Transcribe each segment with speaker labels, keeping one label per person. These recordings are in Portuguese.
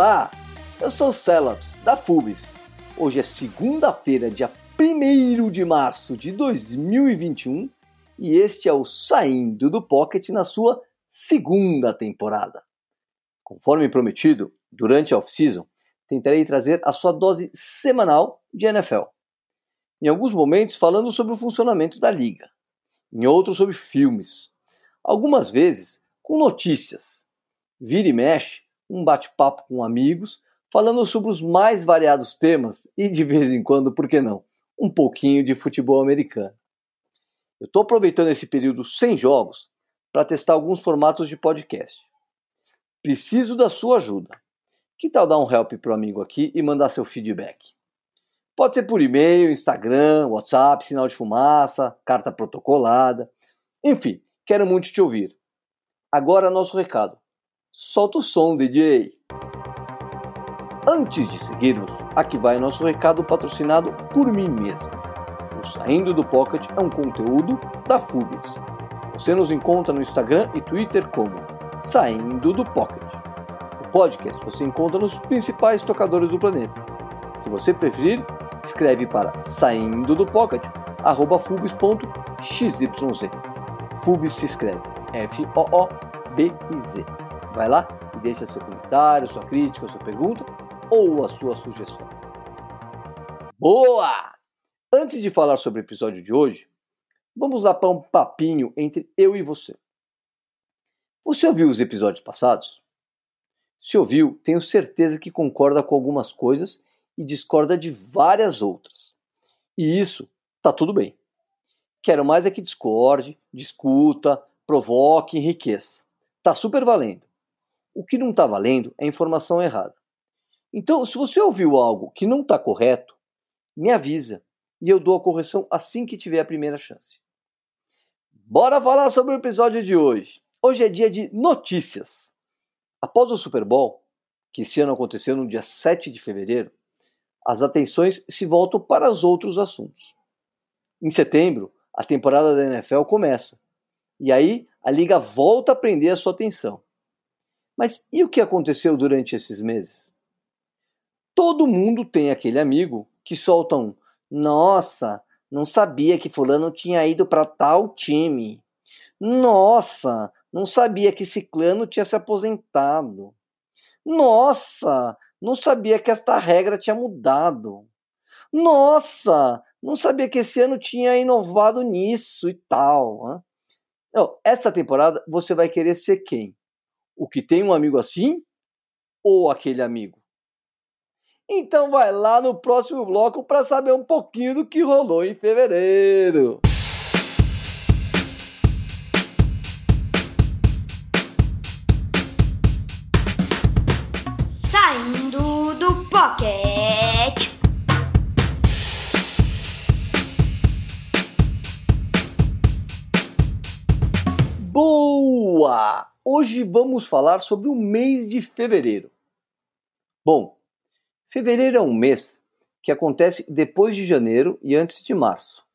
Speaker 1: Olá, eu sou o Celops, da FUBIS. Hoje é segunda-feira, dia 1 de março de 2021 e este é o Saindo do Pocket na sua segunda temporada. Conforme prometido, durante a off-season, tentarei trazer a sua dose semanal de NFL. Em alguns momentos falando sobre o funcionamento da liga, em outros sobre filmes, algumas vezes com notícias. Vira e mexe, um bate-papo com amigos, falando sobre os mais variados temas e de vez em quando, por que não, um pouquinho de futebol americano. Eu estou aproveitando esse período sem jogos para testar alguns formatos de podcast. Preciso da sua ajuda. Que tal dar um help para o amigo aqui e mandar seu feedback? Pode ser por e-mail, Instagram, WhatsApp, sinal de fumaça, carta protocolada. Enfim, quero muito te ouvir. Agora nosso recado. Solta o som, DJ! Antes de seguirmos, aqui vai nosso recado patrocinado por mim mesmo. O Saindo do Pocket é um conteúdo da FUBIS. Você nos encontra no Instagram e Twitter como Saindo do Pocket. O podcast você encontra nos principais tocadores do planeta. Se você preferir, escreve para saindo do pocket arroba. Fubis se escreve F-O-O-B-I-Z. Vai lá e deixa seu comentário, sua crítica, sua pergunta ou a sua sugestão. Boa! Antes de falar sobre o episódio de hoje, vamos lá para um papinho entre eu e você. Você ouviu os episódios passados? Se ouviu, tenho certeza que concorda com algumas coisas e discorda de várias outras. E isso tá tudo bem. Quero mais é que discorde, discuta, provoque, enriqueça. Tá super valendo. O que não tá valendo é informação errada. Então, se você ouviu algo que não está correto, me avisa e eu dou a correção assim que tiver a primeira chance. Bora falar sobre o episódio de hoje. Hoje é dia de notícias. Após o Super Bowl, que esse ano aconteceu no dia 7 de fevereiro, as atenções se voltam para os outros assuntos. Em setembro, a temporada da NFL começa. E aí a liga volta a prender a sua atenção. Mas e o que aconteceu durante esses meses? Todo mundo tem aquele amigo que solta um: Nossa, não sabia que Fulano tinha ido para tal time. Nossa, não sabia que Ciclano tinha se aposentado. Nossa, não sabia que esta regra tinha mudado. Nossa, não sabia que esse ano tinha inovado nisso e tal. Essa temporada você vai querer ser quem? O que tem um amigo assim ou aquele amigo? Então vai lá no próximo bloco para saber um pouquinho do que rolou em fevereiro.
Speaker 2: Saindo do pocket.
Speaker 1: Boa! Hoje vamos falar sobre o mês de fevereiro. Bom, Fevereiro é um mês que acontece depois de janeiro e antes de março.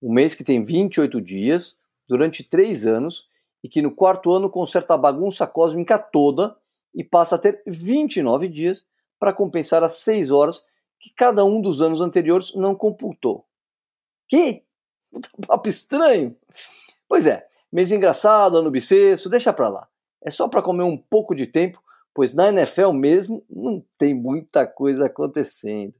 Speaker 1: Um mês que tem 28 dias, durante três anos, e que no quarto ano conserta a bagunça cósmica toda e passa a ter 29 dias para compensar as 6 horas que cada um dos anos anteriores não computou. Que? Puta papo estranho! Pois é, mês engraçado, ano bissexto, deixa pra lá. É só para comer um pouco de tempo pois na NFL mesmo não tem muita coisa acontecendo.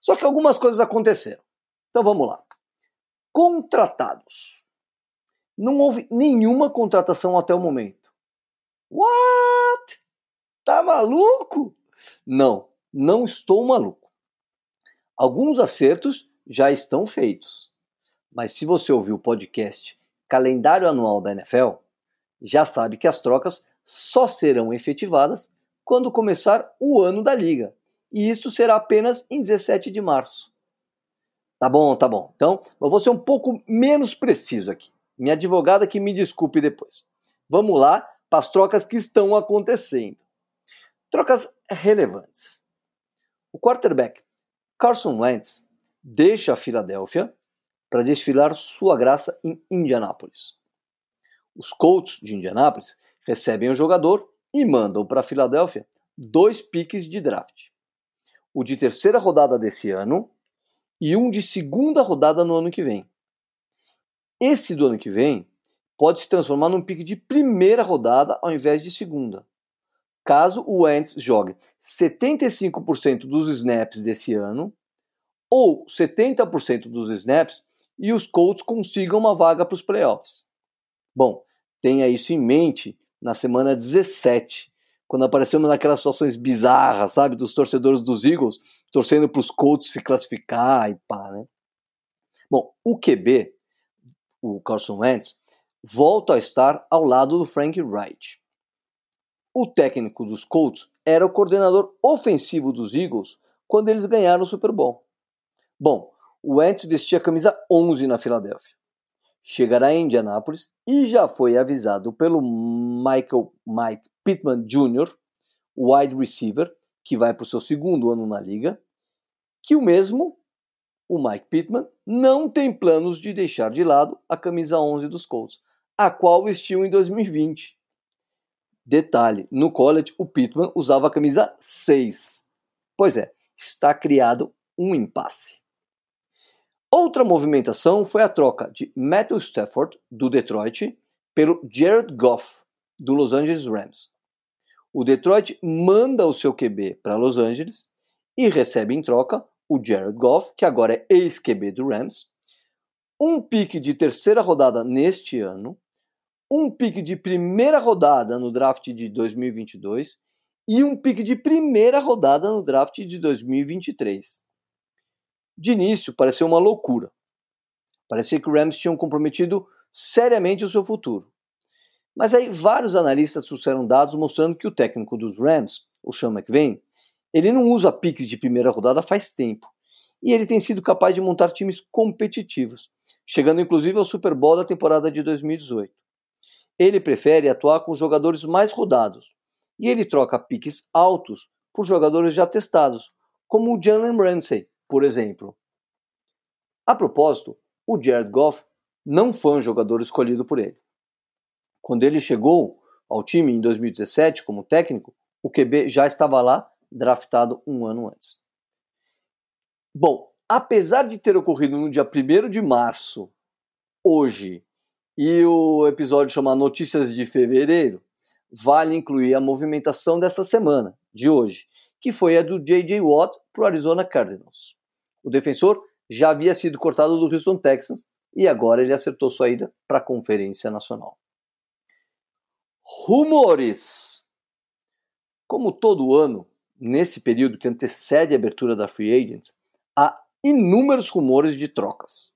Speaker 1: Só que algumas coisas aconteceram. Então vamos lá. Contratados. Não houve nenhuma contratação até o momento. What? Tá maluco? Não, não estou maluco. Alguns acertos já estão feitos. Mas se você ouviu o podcast Calendário Anual da NFL, já sabe que as trocas só serão efetivadas quando começar o ano da liga, e isso será apenas em 17 de março. Tá bom, tá bom. Então, eu vou ser um pouco menos preciso aqui. Minha advogada que me desculpe depois. Vamos lá para as trocas que estão acontecendo. Trocas relevantes. O quarterback Carson Wentz deixa a Filadélfia para desfilar sua graça em Indianápolis. Os Colts de Indianápolis recebem o jogador e mandam para Filadélfia dois piques de draft. O de terceira rodada desse ano e um de segunda rodada no ano que vem. Esse do ano que vem pode se transformar num pique de primeira rodada ao invés de segunda. Caso o Wentz jogue 75% dos snaps desse ano ou 70% dos snaps e os Colts consigam uma vaga para os playoffs. Bom, tenha isso em mente na semana 17, quando aparecemos naquelas situações bizarras, sabe, dos torcedores dos Eagles torcendo para os Colts se classificar e pá, né? Bom, o QB, o Carson Wentz, volta a estar ao lado do Frank Wright. O técnico dos Colts era o coordenador ofensivo dos Eagles quando eles ganharam o Super Bowl. Bom, o Wentz vestia a camisa 11 na Filadélfia. Chegará em Indianápolis e já foi avisado pelo Michael Mike Pittman Jr., wide receiver, que vai para o seu segundo ano na liga, que o mesmo, o Mike Pittman, não tem planos de deixar de lado a camisa 11 dos Colts, a qual vestiu em 2020. Detalhe, no college o Pittman usava a camisa 6. Pois é, está criado um impasse. Outra movimentação foi a troca de Matthew Stafford, do Detroit, pelo Jared Goff, do Los Angeles Rams. O Detroit manda o seu QB para Los Angeles e recebe em troca o Jared Goff, que agora é ex-QB do Rams, um pique de terceira rodada neste ano, um pique de primeira rodada no draft de 2022 e um pique de primeira rodada no draft de 2023. De início, pareceu uma loucura. Parecia que o Rams tinham comprometido seriamente o seu futuro. Mas aí vários analistas trouxeram dados mostrando que o técnico dos Rams, o Sean McVay, ele não usa piques de primeira rodada faz tempo. E ele tem sido capaz de montar times competitivos, chegando inclusive ao Super Bowl da temporada de 2018. Ele prefere atuar com jogadores mais rodados, e ele troca piques altos por jogadores já testados, como o Jalen Ramsey, por exemplo. A propósito, o Jared Goff não foi um jogador escolhido por ele. Quando ele chegou ao time em 2017 como técnico, o QB já estava lá, draftado um ano antes. Bom, apesar de ter ocorrido no dia 1 de março, hoje, e o episódio chama Notícias de Fevereiro, vale incluir a movimentação dessa semana, de hoje, que foi a do J.J. Watt para o Arizona Cardinals. O defensor já havia sido cortado do Houston Texans e agora ele acertou sua ida para a Conferência Nacional. Rumores! Como todo ano, nesse período que antecede a abertura da Free Agent, há inúmeros rumores de trocas.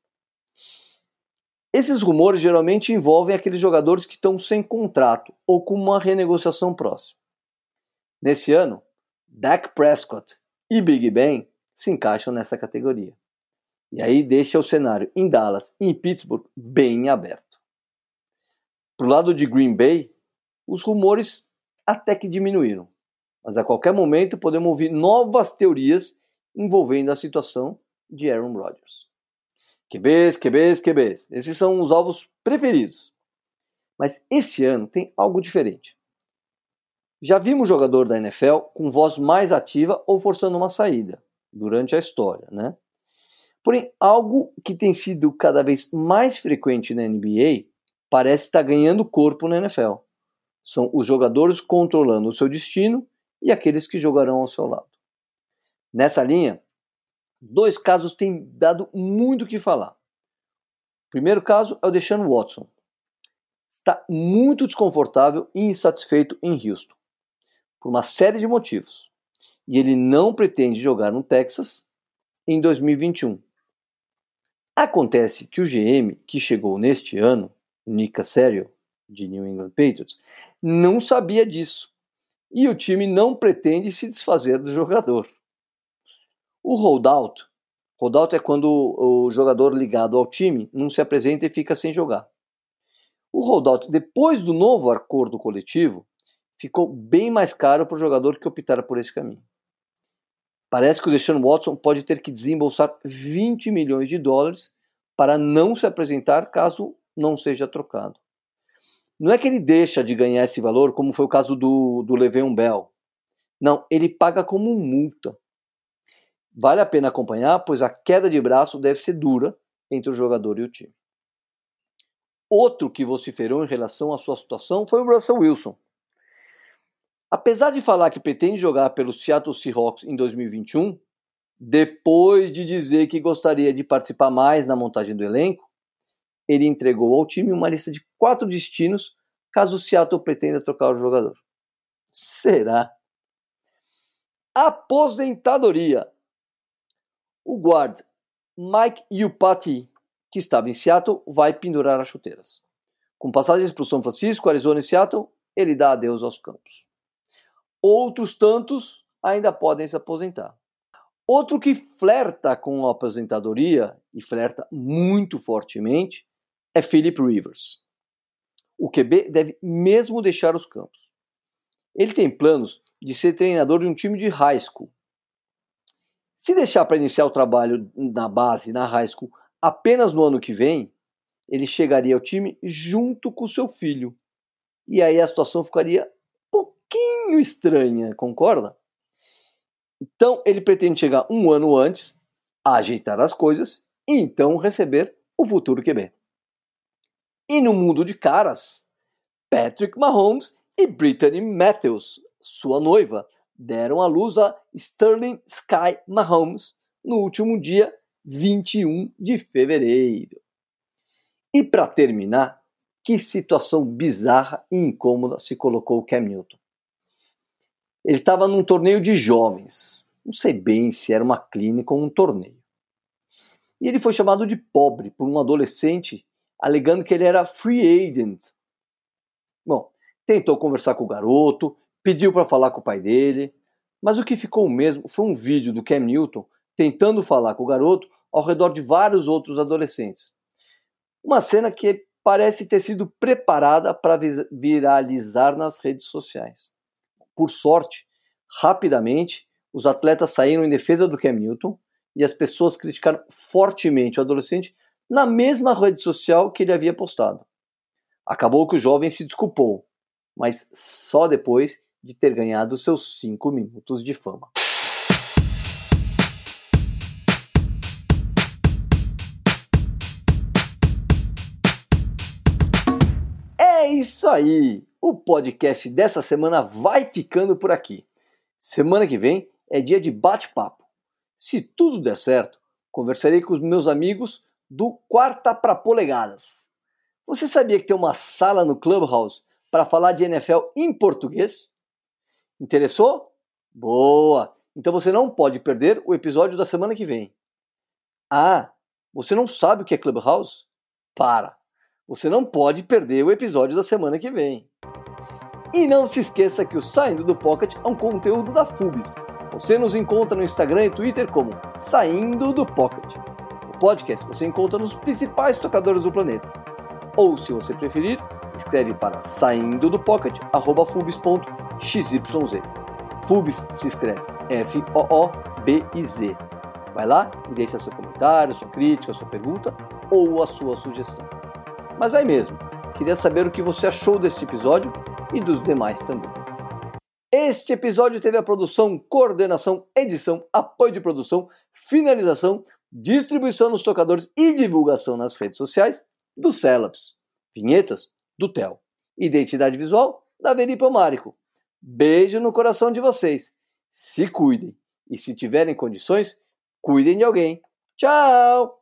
Speaker 1: Esses rumores geralmente envolvem aqueles jogadores que estão sem contrato ou com uma renegociação próxima. Nesse ano, Dak Prescott e Big Ben se encaixam nessa categoria. E aí deixa o cenário em Dallas e em Pittsburgh bem aberto. Pro lado de Green Bay, os rumores até que diminuíram, mas a qualquer momento podemos ouvir novas teorias envolvendo a situação de Aaron Rodgers. QBs, QBs, QBs. Esses são os alvos preferidos. Mas esse ano tem algo diferente. Já vimos jogador da NFL com voz mais ativa ou forçando uma saída durante a história, né? Porém, algo que tem sido cada vez mais frequente na NBA parece estar ganhando corpo na NFL. São os jogadores controlando o seu destino e aqueles que jogarão ao seu lado. Nessa linha, dois casos têm dado muito o que falar. O primeiro caso é o Deshaun Watson. Está muito desconfortável e insatisfeito em Houston, por uma série de motivos e ele não pretende jogar no Texas em 2021. Acontece que o GM que chegou neste ano, Nick Caserio, de New England Patriots, não sabia disso e o time não pretende se desfazer do jogador. O holdout, holdout é quando o jogador ligado ao time não se apresenta e fica sem jogar. O holdout, depois do novo acordo coletivo, ficou bem mais caro para o jogador que optar por esse caminho. Parece que o Deshaun Watson pode ter que desembolsar 20 milhões de dólares para não se apresentar caso não seja trocado. Não é que ele deixa de ganhar esse valor, como foi o caso do, do Le'Veon Bell, Não, ele paga como multa. Vale a pena acompanhar, pois a queda de braço deve ser dura entre o jogador e o time. Outro que vociferou em relação à sua situação foi o Russell Wilson. Apesar de falar que pretende jogar pelo Seattle Seahawks em 2021, depois de dizer que gostaria de participar mais na montagem do elenco, ele entregou ao time uma lista de quatro destinos caso o Seattle pretenda trocar o jogador. Será? Aposentadoria. O guard Mike Yupati, que estava em Seattle, vai pendurar as chuteiras. Com passagens para o São Francisco, Arizona e Seattle, ele dá adeus aos campos. Outros tantos ainda podem se aposentar. Outro que flerta com a aposentadoria, e flerta muito fortemente, é Philip Rivers. O QB deve mesmo deixar os campos. Ele tem planos de ser treinador de um time de high school. Se deixar para iniciar o trabalho na base, na high school, apenas no ano que vem, ele chegaria ao time junto com seu filho. E aí a situação ficaria pouquinho estranha, concorda? Então ele pretende chegar um ano antes, ajeitar as coisas e então receber o futuro QB. E no mundo de caras, Patrick Mahomes e Brittany Matthews sua noiva, deram à luz a Sterling Sky Mahomes no último dia 21 de fevereiro. E para terminar, que situação bizarra e incômoda se colocou o Cam Newton. Ele estava num torneio de jovens, não sei bem se era uma clínica ou um torneio. E ele foi chamado de pobre por um adolescente, alegando que ele era free agent. Bom, tentou conversar com o garoto, pediu para falar com o pai dele, mas o que ficou mesmo foi um vídeo do Cam Newton tentando falar com o garoto ao redor de vários outros adolescentes. Uma cena que parece ter sido preparada para viralizar nas redes sociais. Por sorte, rapidamente, os atletas saíram em defesa do Cam Newton e as pessoas criticaram fortemente o adolescente na mesma rede social que ele havia postado. Acabou que o jovem se desculpou, mas só depois de ter ganhado seus 5 minutos de fama. É isso aí! O podcast dessa semana vai ficando por aqui. Semana que vem é dia de bate-papo. Se tudo der certo, conversarei com os meus amigos do Quarta para Polegadas. Você sabia que tem uma sala no Clubhouse para falar de NFL em português? Interessou? Boa! Então você não pode perder o episódio da semana que vem. Ah, você não sabe o que é Clubhouse? Para! Você não pode perder o episódio da semana que vem. E não se esqueça que o Saindo do Pocket é um conteúdo da FUBS. Você nos encontra no Instagram e Twitter como Saindo do Pocket. O podcast você encontra nos principais tocadores do planeta. Ou, se você preferir, escreve para saindo do pocket fubis.xyz. Fubis se escreve F-O-O-B-I-Z. Vai lá e deixa seu comentário, sua crítica, sua pergunta ou a sua sugestão. Mas vai mesmo, queria saber o que você achou deste episódio e dos demais também. Este episódio teve a produção, coordenação, edição, apoio de produção, finalização, distribuição nos tocadores e divulgação nas redes sociais do Celebs. Vinhetas do TEL. Identidade visual da Veripa Márico. Beijo no coração de vocês. Se cuidem. E se tiverem condições, cuidem de alguém. Tchau!